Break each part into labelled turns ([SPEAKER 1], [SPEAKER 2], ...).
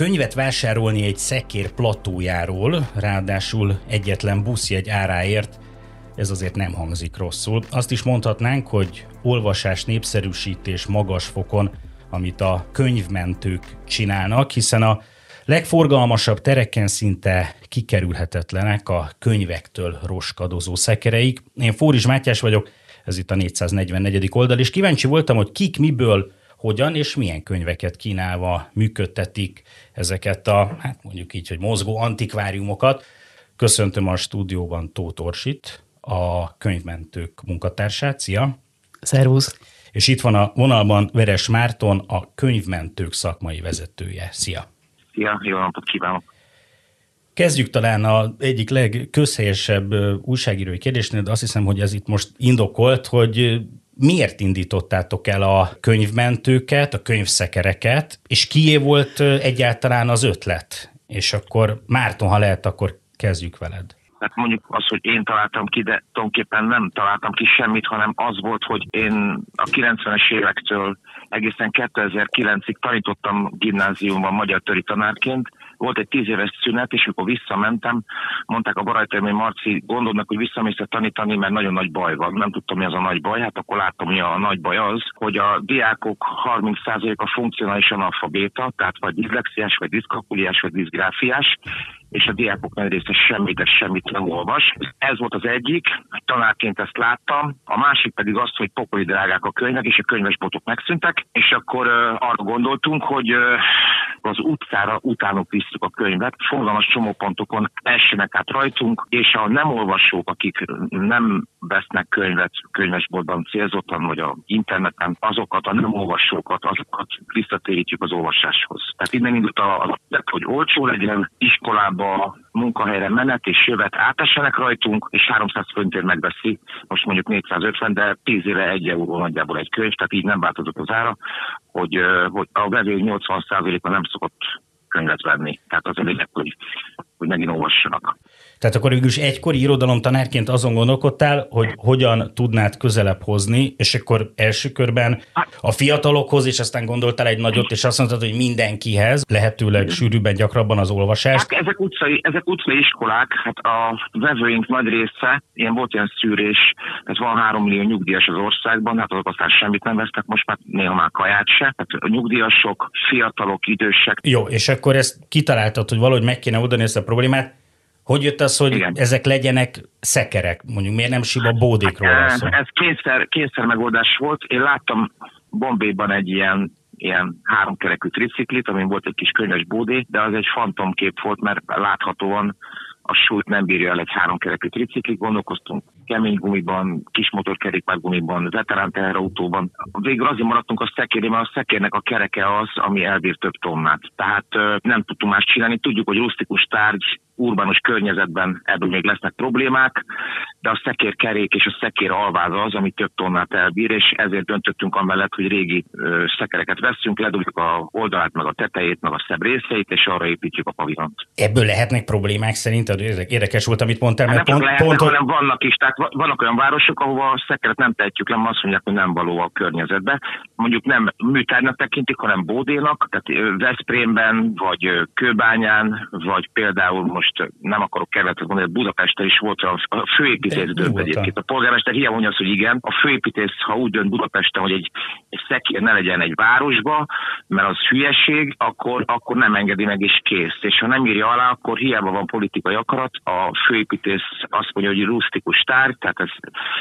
[SPEAKER 1] könyvet vásárolni egy szekér platójáról, ráadásul egyetlen buszjegy áráért, ez azért nem hangzik rosszul. Azt is mondhatnánk, hogy olvasás népszerűsítés magas fokon, amit a könyvmentők csinálnak, hiszen a legforgalmasabb tereken szinte kikerülhetetlenek a könyvektől roskadozó szekereik. Én Fóris Mátyás vagyok, ez itt a 444. oldal, és kíváncsi voltam, hogy kik miből hogyan és milyen könyveket kínálva működtetik ezeket a, hát mondjuk így, hogy mozgó antikváriumokat. Köszöntöm a stúdióban Tóth Orsit, a könyvmentők munkatársát. Szia!
[SPEAKER 2] Szervusz!
[SPEAKER 1] És itt van a vonalban Veres Márton, a könyvmentők szakmai vezetője. Szia!
[SPEAKER 3] Szia, jó napot kívánok!
[SPEAKER 1] Kezdjük talán a egyik legközhelyesebb újságírói kérdésnél, de azt hiszem, hogy ez itt most indokolt, hogy miért indítottátok el a könyvmentőket, a könyvszekereket, és kié volt egyáltalán az ötlet? És akkor Márton, ha lehet, akkor kezdjük veled.
[SPEAKER 3] Hát mondjuk az, hogy én találtam ki, de tulajdonképpen nem találtam ki semmit, hanem az volt, hogy én a 90-es évektől egészen 2009-ig tanítottam gimnáziumban magyar töri tanárként, volt egy tíz éves szünet, és amikor visszamentem, mondták a barátaim, hogy Marci, gondolnak, hogy visszamész tanítani, mert nagyon nagy baj van. Nem tudtam, mi az a nagy baj. Hát akkor láttam, hogy a nagy baj az, hogy a diákok 30%-a funkcionális analfabéta, tehát vagy diszlexiás, vagy diszkalkuliás, vagy diszgráfiás, és a diákok nagy része semmit, de semmit nem olvas. Ez volt az egyik, tanárként ezt láttam, a másik pedig az, hogy pokoli drágák a könyvek, és a könyvesbotok megszűntek, és akkor uh, arra gondoltunk, hogy uh, az utcára utánok visszük a könyvet, forgalmas csomópontokon essenek át rajtunk, és a nem olvasók, akik nem vesznek könyvet könyvesboltban célzottan, vagy a interneten, azokat a nem olvasókat, azokat visszatérítjük az olvasáshoz. Tehát innen indult a, a hogy olcsó legyen, iskolába, munkahelyre menet és jövet átessenek rajtunk, és 300 forintért megveszi, most mondjuk 450, de 10 éve 1 euró nagyjából egy könyv, tehát így nem változott az ára, hogy, hogy a vevő 80%-a nem szokott könyvet venni. Tehát az a lényeg, hogy, hogy megint olvassanak.
[SPEAKER 1] Tehát akkor végül is egykori irodalomtanárként azon gondolkodtál, hogy hogyan tudnád közelebb hozni, és akkor első körben a fiatalokhoz, és aztán gondoltál egy nagyot, és azt mondtad, hogy mindenkihez, lehetőleg sűrűbben, gyakrabban az olvasást.
[SPEAKER 3] Hát ezek utcai, ezek utcai iskolák, hát a vevőink nagy része, ilyen volt ilyen szűrés, tehát van három millió nyugdíjas az országban, hát azok aztán semmit nem vesznek, most már néha már kaját se. Tehát a nyugdíjasok, fiatalok, idősek.
[SPEAKER 1] Jó, és akkor ezt kitaláltad, hogy valahogy meg kéne oldani ezt a problémát. Hogy jött az, hogy Igen. ezek legyenek szekerek? Mondjuk miért nem sima bódékról
[SPEAKER 3] hát, szó? Ez kényszer, kényszer megoldás volt. Én láttam Bombéban egy ilyen ilyen háromkerekű triciklit, amin volt egy kis könyves bódé, de az egy fantomkép volt, mert láthatóan a súlyt nem bírja el egy háromkerekű tricikli, gondolkoztunk kemény gumiban, kis motorkerékpárgumiban, veterán teherautóban. Végül azért maradtunk a szekérében, mert a szekérnek a kereke az, ami elbír több tonnát. Tehát nem tudtunk más csinálni. Tudjuk, hogy rustikus tárgy urbanus környezetben ebből még lesznek problémák, de a szekér kerék és a szekér alváza az, ami több tonnát elbír, és ezért döntöttünk amellett, hogy régi ö, szekereket veszünk, ledugjuk a oldalát, meg a tetejét, meg a szebb részeit, és arra építjük a pavilont.
[SPEAKER 1] Ebből lehetnek problémák szerinted? Érdekes volt, amit mondtál,
[SPEAKER 3] mert hát pont, lehetnek, pont, hanem vannak is. Tehát vannak olyan városok, ahova a szekeret nem tehetjük le, azt mondják, hogy nem való a környezetbe. Mondjuk nem műtárnak tekintik, hanem bódénak, tehát Veszprémben, vagy Kőbányán, vagy például most most nem akarok kerületet mondani, Budapesten is volt a főépítész dönt egyébként. A polgármester hiába mondja azt, hogy igen, a főépítész, ha úgy dönt Budapesten, hogy egy, egy szekér ne legyen egy városba, mert az hülyeség, akkor, akkor nem engedi meg és kész. És ha nem írja alá, akkor hiába van politikai akarat, a főépítész azt mondja, hogy rustikus tárgy, tehát ez,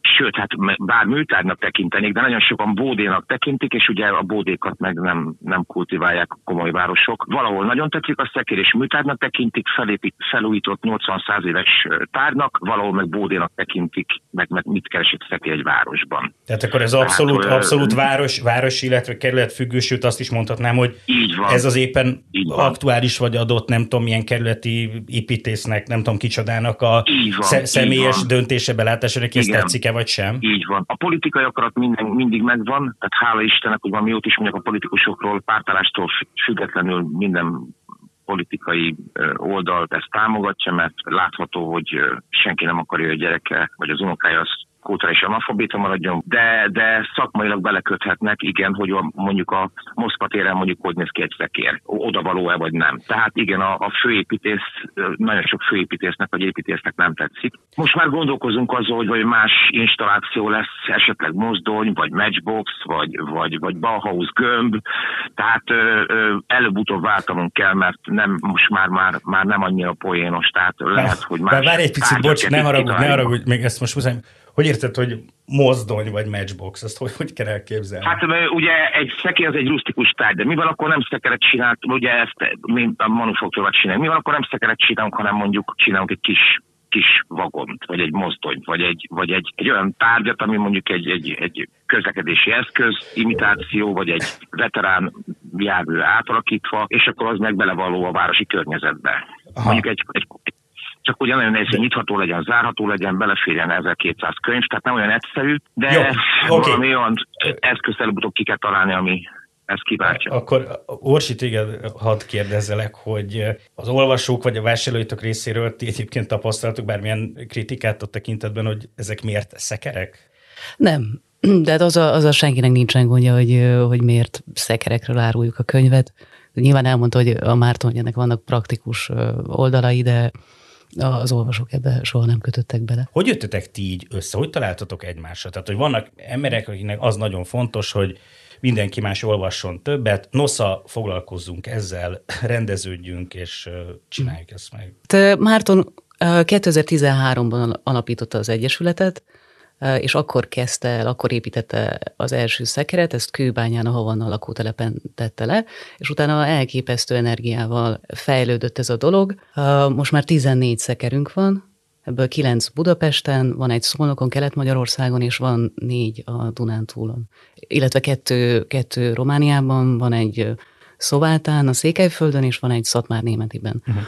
[SPEAKER 3] sőt, hát bár műtárnak tekintenék, de nagyon sokan bódénak tekintik, és ugye a bódékat meg nem, nem kultiválják a komoly városok. Valahol nagyon tetszik a szekér, és műtárnak tekintik, felépít, felújított 80-100 éves tárnak, valahol meg bódénak tekintik, meg, meg mit keresett szeki egy városban.
[SPEAKER 1] Tehát akkor ez abszolút, Tehát, abszolút város, város, illetve kerület függő, sőt azt is mondhatnám, hogy
[SPEAKER 3] így van.
[SPEAKER 1] ez az éppen aktuális vagy adott, nem tudom, milyen kerületi építésznek, nem tudom kicsodának a van, személyes van. döntése belátásának, ez tetszik-e vagy sem?
[SPEAKER 3] Így van. A politikai akarat minden, mindig megvan, tehát hála Istennek, hogy valami jót is mondjak a politikusokról, pártállástól függetlenül minden politikai oldalt ezt támogatja, mert látható, hogy senki nem akarja, hogy a gyereke vagy az unokája azt kulturális analfabéta maradjon, de, de szakmailag beleköthetnek, igen, hogy a, mondjuk a Moszkva téren mondjuk hogy néz ki egy szekér, oda való-e vagy nem. Tehát igen, a, a főépítész, nagyon sok főépítésznek vagy építésznek nem tetszik. Most már gondolkozunk azon, hogy vagy más installáció lesz, esetleg mozdony, vagy matchbox, vagy, vagy, vagy Bauhaus gömb, tehát előbb-utóbb váltanunk kell, mert nem, most már, már, már nem annyira poénos, tehát lehet, hogy már...
[SPEAKER 1] Várj egy picit, bocs, ne haragudj, ne haragudj, még ezt most muszáj, hogy érted, hogy mozdony vagy matchbox, azt hogy, hogy kell elképzelni?
[SPEAKER 3] Hát ugye egy szekér az egy rustikus tárgy, de mi van akkor nem szekeret csinált, ugye ezt mint a manufaktúrát csinálni, mi van akkor nem szekeret csinálunk, hanem mondjuk csinálunk egy kis kis vagont, vagy egy mozdonyt, vagy egy, vagy egy, egy olyan tárgyat, ami mondjuk egy, egy, egy közlekedési eszköz, imitáció, vagy egy veterán jármű átalakítva, és akkor az meg belevaló a városi környezetbe. Aha. Mondjuk egy, egy, csak ugye nagyon nehéz, hogy nyitható legyen, zárható legyen, beleférjen 1200 könyv, tehát nem olyan egyszerű, de Jó, okay. valami olyan eszközt előbb-utóbb ki kell találni, ami, ezt kiváltja.
[SPEAKER 1] Akkor Orsi, téged hadd kérdezzelek, hogy az olvasók vagy a vásárlóitok részéről ti egyébként tapasztaltok bármilyen kritikát a tekintetben, hogy ezek miért szekerek?
[SPEAKER 2] Nem, de hát az a, az a senkinek nincsen gondja, hogy, hogy miért szekerekről áruljuk a könyvet. Nyilván elmondta, hogy a Márton, hogy ennek vannak praktikus oldalai, de az olvasók ebbe soha nem kötöttek bele.
[SPEAKER 1] Hogy jöttetek ti így össze? Hogy találtatok egymásra? Tehát, hogy vannak emberek, akiknek az nagyon fontos, hogy mindenki más olvasson többet, nosza foglalkozzunk ezzel, rendeződjünk, és csináljuk ezt meg.
[SPEAKER 2] Te Márton 2013-ban alapította az Egyesületet, és akkor kezdte el, akkor építette az első szekeret, ezt Kőbányán a Havanna lakótelepen tette le, és utána elképesztő energiával fejlődött ez a dolog. Most már 14 szekerünk van, ebből 9 Budapesten, van egy Szolnokon, Kelet-Magyarországon, és van négy a Dunántúlon. Illetve kettő, kettő Romániában, van egy Szovátán, a Székelyföldön, és van egy Szatmár Németiben. Uh-huh.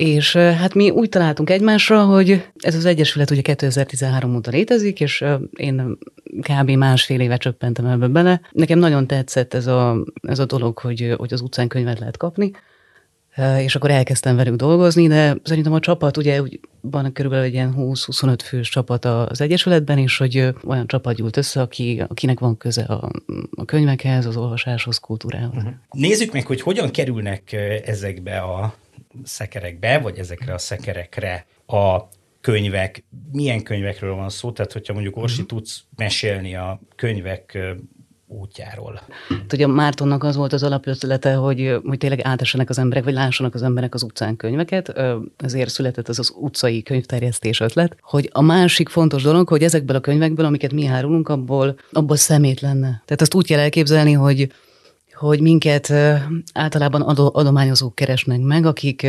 [SPEAKER 2] És hát mi úgy találtunk egymásra, hogy ez az Egyesület ugye 2013 óta létezik, és én kb. másfél éve csöppentem ebbe bele. Nekem nagyon tetszett ez a, ez a dolog, hogy, hogy az utcán könyvet lehet kapni, és akkor elkezdtem velük dolgozni, de szerintem a csapat, ugye úgy van körülbelül egy ilyen 20-25 fős csapat az Egyesületben, és hogy olyan csapat gyűlt össze, aki, akinek van köze a, a könyvekhez, az olvasáshoz, kultúrához. Uh-huh.
[SPEAKER 1] Nézzük meg, hogy hogyan kerülnek ezekbe a szekerekbe, vagy ezekre a szekerekre a könyvek, milyen könyvekről van szó, tehát hogyha mondjuk Orsi uh-huh. tudsz mesélni a könyvek útjáról.
[SPEAKER 2] Ugye Mártonnak az volt az alapötlete, hogy, hogy tényleg átessenek az emberek, vagy lássanak az emberek az utcán könyveket, ezért született ez az utcai könyvterjesztés ötlet, hogy a másik fontos dolog, hogy ezekből a könyvekből, amiket mi árulunk, abból, abból szemét lenne. Tehát azt úgy kell elképzelni, hogy hogy minket általában adományozók keresnek meg, akik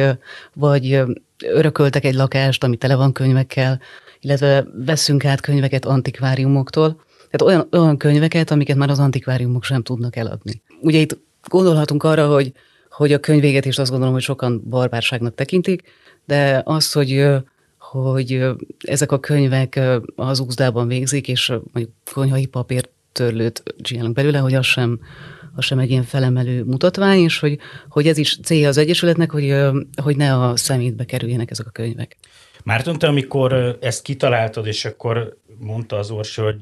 [SPEAKER 2] vagy örököltek egy lakást, ami tele van könyvekkel, illetve veszünk át könyveket antikváriumoktól, tehát olyan, olyan könyveket, amiket már az antikváriumok sem tudnak eladni. Ugye itt gondolhatunk arra, hogy, hogy a könyvéget is azt gondolom, hogy sokan barbárságnak tekintik, de az, hogy hogy ezek a könyvek az úzdában végzik, és mondjuk konyhai papír törlőt csinálunk belőle, hogy az sem, az sem egy ilyen felemelő mutatvány, és hogy, hogy ez is célja az Egyesületnek, hogy, hogy ne a szemétbe kerüljenek ezek a könyvek.
[SPEAKER 1] Márton, te amikor ezt kitaláltad, és akkor mondta az Orsi, hogy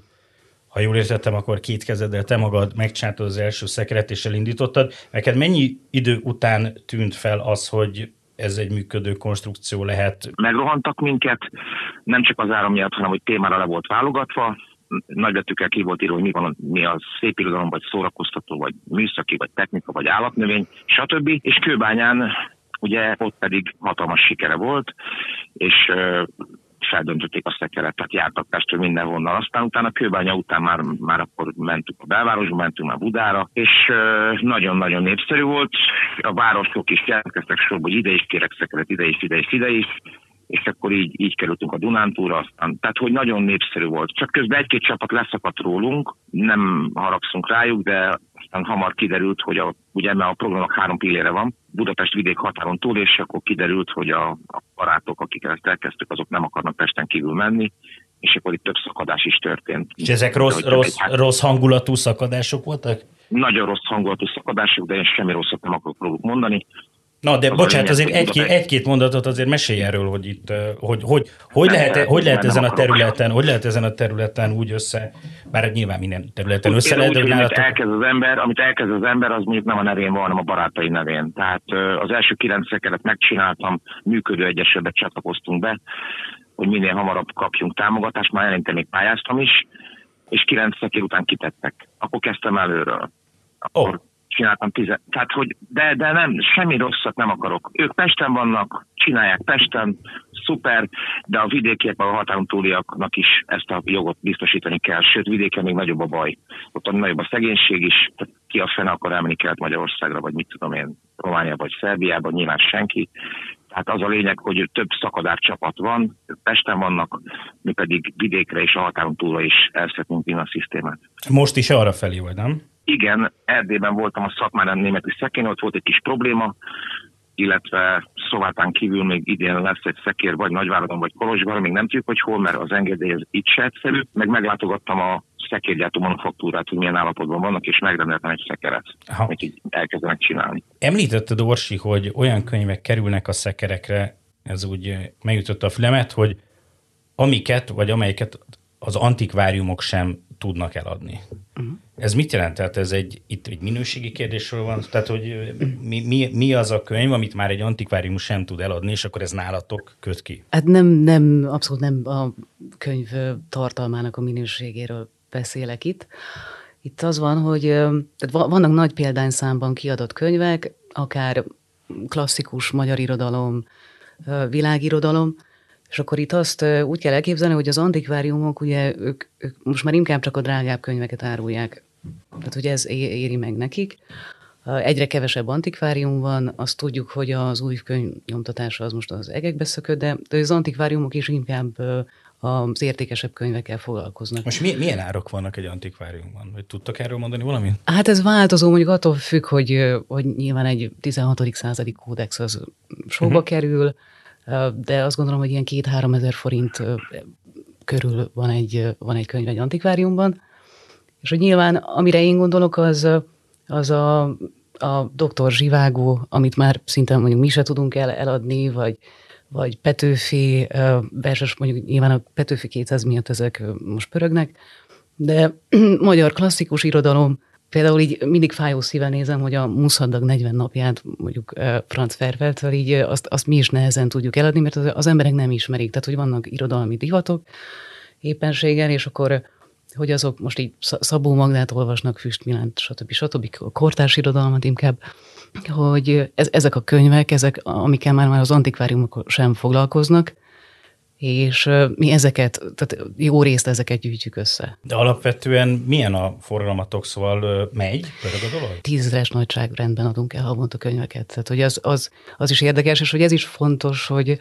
[SPEAKER 1] ha jól értettem, akkor két kezeddel te magad megcsináltad az első szekeret és elindítottad. Neked mennyi idő után tűnt fel az, hogy ez egy működő konstrukció lehet?
[SPEAKER 3] Megrohantak minket, nem csak az áram miatt, hanem hogy témára le volt válogatva, nagybetűkkel ki volt írva, hogy mi van, mi a szép irodalom, vagy szórakoztató, vagy műszaki, vagy technika, vagy állatnövény, stb. És Kőbányán ugye ott pedig hatalmas sikere volt, és feldöntötték a szekeret, tehát jártak Pestről mindenhonnan. Aztán utána Kőbánya után már, már akkor mentünk a belvárosba, mentünk már Budára, és nagyon-nagyon népszerű volt. A városok is jelentkeztek sorba, hogy ide is kérek szekeret, ide is, ide is, ide is és akkor így, így kerültünk a Dunántúra, aztán, tehát hogy nagyon népszerű volt. Csak közben egy-két csapat leszakadt rólunk, nem haragszunk rájuk, de aztán hamar kiderült, hogy a, ugye mert a programnak három pillére van, Budapest vidék határon túl, és akkor kiderült, hogy a, a barátok, akik ezt elkezdtük, azok nem akarnak Pesten kívül menni, és akkor itt több szakadás is történt.
[SPEAKER 1] És ezek rossz, de, rossz, hát, rossz hangulatú szakadások voltak?
[SPEAKER 3] Nagyon rossz hangulatú szakadások, de én semmi rosszat nem akarok róluk mondani.
[SPEAKER 1] Na, de az bocsánat, azért egy-két, egy-két mondatot azért mesélj erről, hogy itt, hogy, hogy, hogy, lehet, hogy lehet ezen a területen, hogy lehet ezen a területen úgy össze, bár nyilván minden területen össze lehet,
[SPEAKER 3] de hogy amit elkezd az ember, amit elkezd az ember, az mondjuk nem a nevén van, hanem a barátai nevén. Tehát az első kilenc szekeret megcsináltam, működő egyesületbe csatlakoztunk be, hogy minél hamarabb kapjunk támogatást, már eleinte még pályáztam is, és kilenc szekér után kitettek. Akkor kezdtem előről. Akkor oh csináltam tize. Tehát, hogy de, de nem, semmi rosszat nem akarok. Ők Pesten vannak, csinálják Pesten, szuper, de a vidékiek, a határon túliaknak is ezt a jogot biztosítani kell. Sőt, vidéken még nagyobb a baj. Ott a nagyobb a szegénység is, tehát ki a fene akar elmenni kelet Magyarországra, vagy mit tudom én, Románia vagy Szerbiában, nyilván senki. Tehát az a lényeg, hogy több szakadár csapat van, Pesten vannak, mi pedig vidékre és a határon túlra is el szeretnénk a szisztémát.
[SPEAKER 1] Most is arra felé vagy, nem?
[SPEAKER 3] Igen, Erdélyben voltam a szakmán németi szekén, ott volt egy kis probléma, illetve Szovátán kívül még idén lesz egy szekér, vagy Nagyváradon, vagy Kolozsban, még nem tudjuk, hogy hol, mert az engedély itt se egyszerű. Meg meglátogattam a szekérgyártó manufaktúrát, hogy milyen állapotban vannak, és megrendeltem egy szekeret, amit így elkezdenek csinálni.
[SPEAKER 1] Említetted, Orsi, hogy olyan könyvek kerülnek a szekerekre, ez úgy megütötte a fülemet, hogy amiket, vagy amelyeket az antikváriumok sem tudnak eladni. Uh-huh. Ez mit jelent? Tehát ez egy, itt egy minőségi kérdésről van? Tehát, hogy mi, mi, mi az a könyv, amit már egy antikvárium sem tud eladni, és akkor ez nálatok köt ki?
[SPEAKER 2] Hát nem, nem, abszolút nem a könyv tartalmának a minőségéről beszélek itt. Itt az van, hogy tehát vannak nagy példányszámban kiadott könyvek, akár klasszikus magyar irodalom, világirodalom, és akkor itt azt úgy kell elképzelni, hogy az antikváriumok, ugye ők, ők most már inkább csak a drágább könyveket árulják. Tehát, hogy ez éri meg nekik. Egyre kevesebb antikvárium van, azt tudjuk, hogy az új könyv nyomtatása az most az egekbe szökött, de az antikváriumok is inkább az értékesebb könyvekkel foglalkoznak.
[SPEAKER 1] Most milyen árok vannak egy antikváriumban? Vagy tudtak erről mondani valamit?
[SPEAKER 2] Hát ez változó, mondjuk attól függ, hogy, hogy nyilván egy 16. századi kódex az sokba uh-huh. kerül, de azt gondolom, hogy ilyen két-három ezer forint körül van egy, van egy könyv egy antikváriumban. És hogy nyilván, amire én gondolok, az, az a, a doktor Zsivágó, amit már szinte mondjuk mi se tudunk el, eladni, vagy, vagy Petőfi verses, mondjuk nyilván a Petőfi 200 miatt ezek most pörögnek, de magyar klasszikus irodalom, Például így mindig fájó szíven nézem, hogy a Muszaddag 40 napját mondjuk Franz Ferveltől így azt, azt mi is nehezen tudjuk eladni, mert az, az emberek nem ismerik. Tehát, hogy vannak irodalmi divatok éppenséggel, és akkor hogy azok most így Szabó Magdát olvasnak, Füst Milánt, stb. stb. kortárs irodalmat inkább, hogy ez, ezek a könyvek, ezek, amikkel már, már az antikváriumok sem foglalkoznak, és mi ezeket, tehát jó részt ezeket gyűjtjük össze.
[SPEAKER 1] De alapvetően milyen a forgalmatok, szóval megy, pörög a dolog?
[SPEAKER 2] Tízres nagyságrendben adunk el havonta könyveket. Tehát, hogy az, az, az, is érdekes, és hogy ez is fontos, hogy,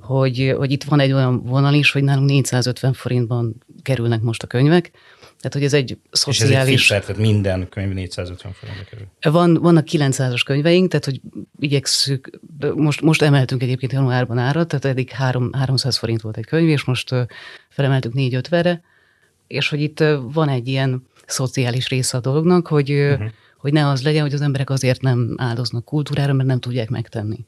[SPEAKER 2] hogy, hogy itt van egy olyan vonal is, hogy nálunk 450 forintban kerülnek most a könyvek, tehát, hogy ez egy szociális... És ez egy
[SPEAKER 1] fischer, tehát minden könyv 450 forintba kerül.
[SPEAKER 2] Van, vannak 900-as könyveink, tehát, hogy igyekszük, most, most emeltünk egyébként januárban árat, tehát eddig 3, 300 forint volt egy könyv, és most felemeltük 450-re, és hogy itt van egy ilyen szociális része a dolognak, hogy, uh-huh. hogy ne az legyen, hogy az emberek azért nem áldoznak kultúrára, mert nem tudják megtenni.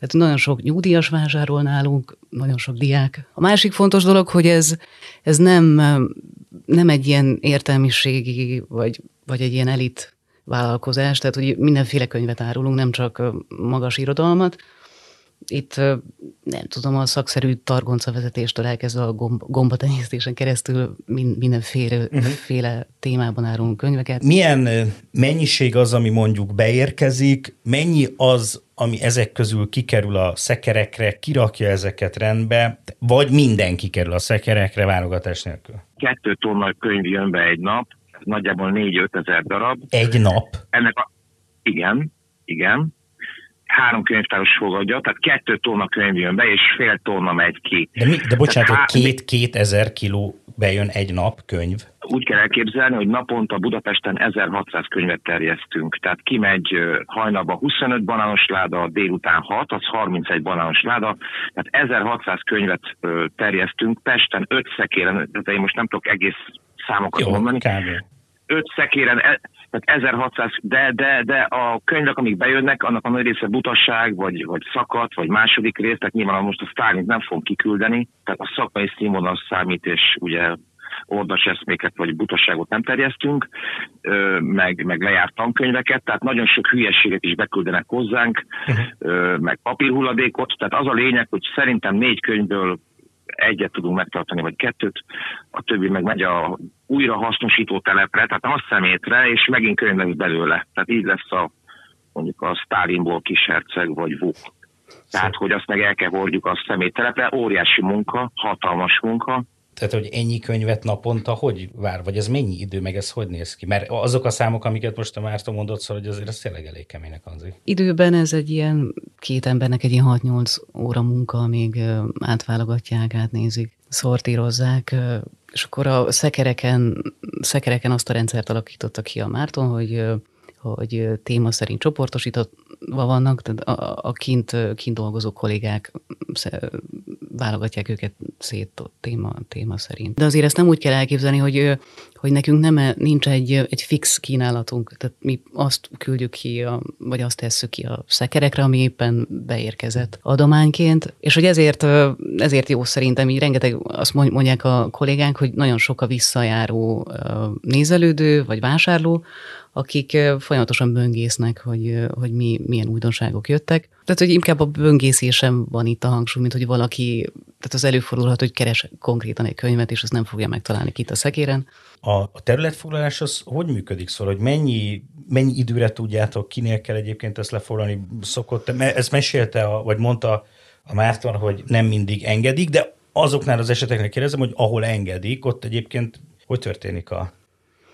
[SPEAKER 2] Tehát nagyon sok nyugdíjas vásárol nálunk, nagyon sok diák. A másik fontos dolog, hogy ez, ez nem, nem egy ilyen értelmiségi, vagy, vagy egy ilyen elit vállalkozás, tehát hogy mindenféle könyvet árulunk, nem csak magas irodalmat, itt nem tudom, a szakszerű targonca vezetéstől elkezdve a gomb, gombatenyésztésen keresztül mindenféle uh-huh. féle témában árulunk könyveket.
[SPEAKER 1] Milyen mennyiség az, ami mondjuk beérkezik, mennyi az, ami ezek közül kikerül a szekerekre, kirakja ezeket rendbe, vagy mindenki kerül a szekerekre válogatás nélkül?
[SPEAKER 3] Kettő tonna könyv jön be egy nap, nagyjából 4-5 ezer darab.
[SPEAKER 1] Egy nap?
[SPEAKER 3] Ennek a... Igen, igen három könyvtáros fogadja, tehát kettő tonna könyv jön be, és fél tonna megy ki.
[SPEAKER 1] De, mi, de bocsánat, hogy két, két ezer kiló bejön egy nap könyv?
[SPEAKER 3] Úgy kell elképzelni, hogy naponta Budapesten 1600 könyvet terjesztünk. Tehát kimegy hajnalba 25 banános láda, délután 6, az 31 banános láda. Tehát 1600 könyvet terjesztünk. Pesten 5 szekéren, tehát én most nem tudok egész számokat Jó, mondani. Kb. 5 szekéren, e- Tehát 1600, de, de, de a könyvek, amik bejönnek, annak a nagy része butasság, vagy, vagy szakadt, vagy második rész, tehát nyilván most a Stálint nem fogom kiküldeni, tehát a szakmai színvonal számít, és ugye ordas eszméket vagy butaságot nem terjesztünk, meg, meg lejárt tankönyveket, tehát nagyon sok hülyességet is beküldenek hozzánk, uh-huh. meg papírhulladékot, tehát az a lényeg, hogy szerintem négy könyvből egyet tudunk megtartani, vagy kettőt, a többi meg megy a újra hasznosító telepre, tehát a szemétre, és megint könyv lesz belőle. Tehát így lesz a mondjuk a Stalinból kisherceg, vagy Vuk. Tehát, hogy azt meg el kell hordjuk a szeméttelepre, óriási munka, hatalmas munka,
[SPEAKER 1] tehát, hogy ennyi könyvet naponta hogy vár, vagy ez mennyi idő, meg ez hogy néz ki? Mert azok a számok, amiket most a Márton mondott, szóval, hogy azért ez tényleg elég keménynek hangzik.
[SPEAKER 2] Időben ez egy ilyen, két embernek egy ilyen 6-8 óra munka, amíg átválogatják, átnézik, szortírozzák, és akkor a szekereken, szekereken azt a rendszert alakította ki a Márton, hogy hogy téma szerint csoportosítva vannak, tehát a, a kint, kint dolgozó kollégák válogatják őket szét téma, téma szerint. De azért ezt nem úgy kell elképzelni, hogy, hogy nekünk nem, nincs egy, egy fix kínálatunk, tehát mi azt küldjük ki, a, vagy azt tesszük ki a szekerekre, ami éppen beérkezett adományként, és hogy ezért, ezért jó szerintem, így rengeteg azt mondják a kollégánk, hogy nagyon sok a visszajáró nézelődő, vagy vásárló, akik folyamatosan böngésznek, hogy, hogy mi, milyen újdonságok jöttek. Tehát, hogy inkább a böngészésem van itt a hangsúly, mint hogy valaki, tehát az előfordulhat, hogy keres konkrétan egy könyvet, és azt nem fogja megtalálni itt a szekéren.
[SPEAKER 1] A, a területfoglalás az hogy működik? Szóval, hogy mennyi, mennyi időre tudjátok, kinél kell egyébként ezt lefoglalni? Szokott, ezt mesélte, a, vagy mondta a Márton, hogy nem mindig engedik, de azoknál az eseteknél kérdezem, hogy ahol engedik, ott egyébként hogy történik a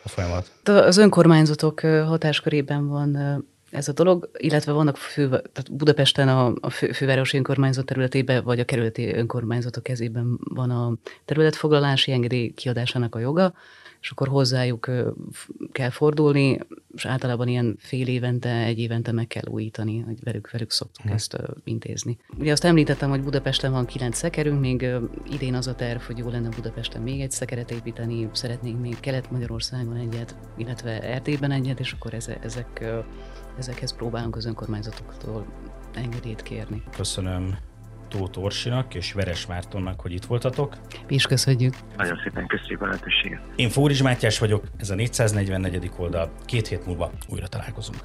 [SPEAKER 1] a folyamat?
[SPEAKER 2] Az önkormányzatok hatáskörében van ez a dolog, illetve vannak fő, tehát Budapesten a, a fő, fővárosi önkormányzat területében, vagy a kerületi önkormányzatok kezében van a területfoglalási engedély kiadásának a joga, és akkor hozzájuk kell fordulni, és általában ilyen fél évente, egy évente meg kell újítani, hogy velük, velük szoktuk hmm. ezt intézni. Ugye azt említettem, hogy Budapesten van kilenc szekerünk, még idén az a terv, hogy jó lenne Budapesten még egy szekeret építeni, szeretnénk még Kelet-Magyarországon egyet, illetve Erdélyben egyet, és akkor ezek, ezekhez próbálunk az önkormányzatoktól engedélyt kérni.
[SPEAKER 1] Köszönöm Tóth Orsinak és Veres Mártonnak, hogy itt voltatok.
[SPEAKER 2] Mi is köszönjük.
[SPEAKER 3] Nagyon szépen köszönjük a lehetőséget.
[SPEAKER 1] Én Fóris Mátyás vagyok, ez a 444. oldal. Két hét múlva újra találkozunk.